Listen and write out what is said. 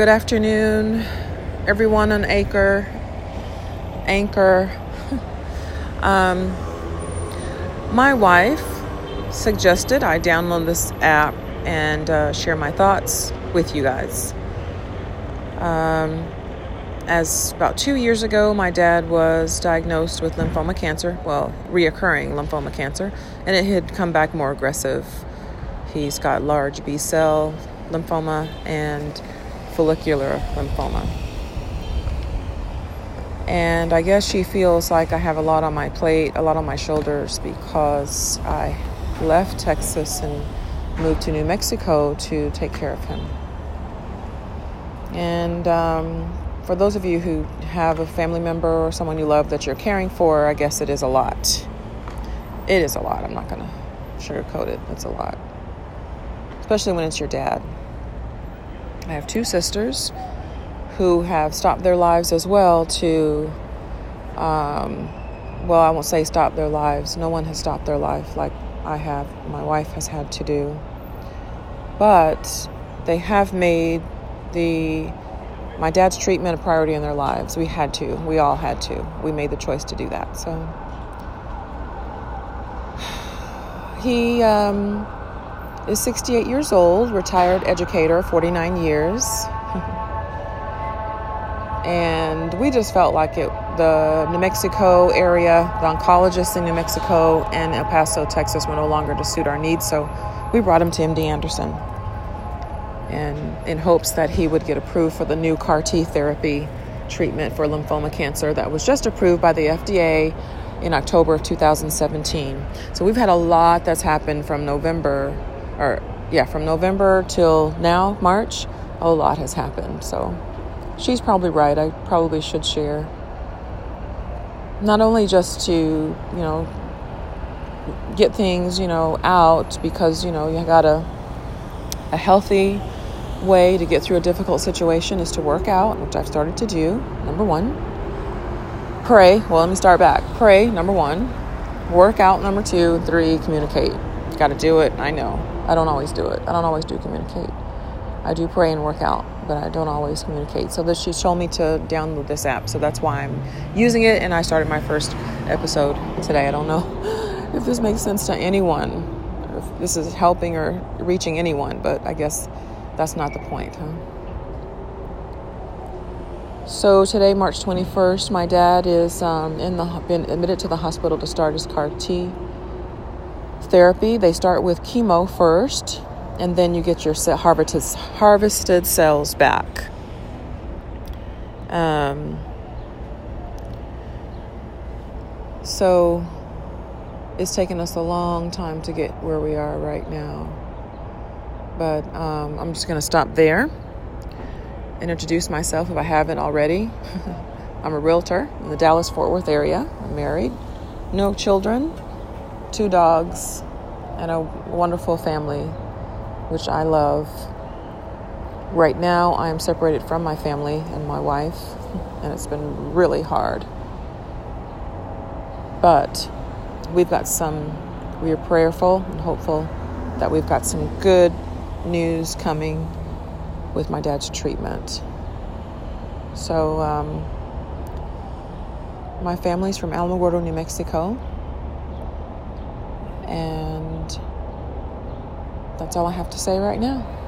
Good afternoon, everyone on Anchor. Anchor. um, my wife suggested I download this app and uh, share my thoughts with you guys. Um, as about two years ago, my dad was diagnosed with lymphoma cancer, well, reoccurring lymphoma cancer, and it had come back more aggressive. He's got large B cell lymphoma and follicular lymphoma. And I guess she feels like I have a lot on my plate, a lot on my shoulders because I left Texas and moved to New Mexico to take care of him. And um, for those of you who have a family member or someone you love that you're caring for, I guess it is a lot. It is a lot. I'm not going to sugarcoat it. It's a lot. Especially when it's your dad. I have two sisters who have stopped their lives as well to, um, well, I won't say stop their lives. No one has stopped their life like I have, my wife has had to do. But they have made the my dad's treatment a priority in their lives. We had to. We all had to. We made the choice to do that. So he um, is 68 years old, retired educator, 49 years. and we just felt like it the New Mexico area, the oncologists in New Mexico and El Paso, Texas were no longer to suit our needs, so we brought him to MD Anderson. And in hopes that he would get approved for the new CAR T therapy treatment for lymphoma cancer that was just approved by the FDA in October of 2017. So we've had a lot that's happened from November or yeah, from November till now, March, a lot has happened. So she's probably right. I probably should share. Not only just to, you know, get things, you know, out because, you know, you got a a healthy way to get through a difficult situation is to work out, which I've started to do. Number 1. Pray. Well, let me start back. Pray, number 1. Work out, number 2, 3, communicate. Got to do it. I know. I don't always do it. I don't always do communicate. I do pray and work out, but I don't always communicate. So this, she told me to download this app, so that's why I'm using it. And I started my first episode today. I don't know if this makes sense to anyone, if this is helping or reaching anyone, but I guess that's not the point, huh? So today, March 21st, my dad is um, in the been admitted to the hospital to start his CAR T therapy. They start with chemo first, and then you get your harvested, harvested cells back. Um, so it's taken us a long time to get where we are right now. But um, I'm just going to stop there and introduce myself if I haven't already. I'm a realtor in the Dallas Fort Worth area. I'm married, no children, two dogs, and a wonderful family, which I love. Right now, I am separated from my family and my wife, and it's been really hard. But we've got some, we are prayerful and hopeful that we've got some good news coming with my dad's treatment. So, um, my family's from Alamogordo, New Mexico. And that's all I have to say right now.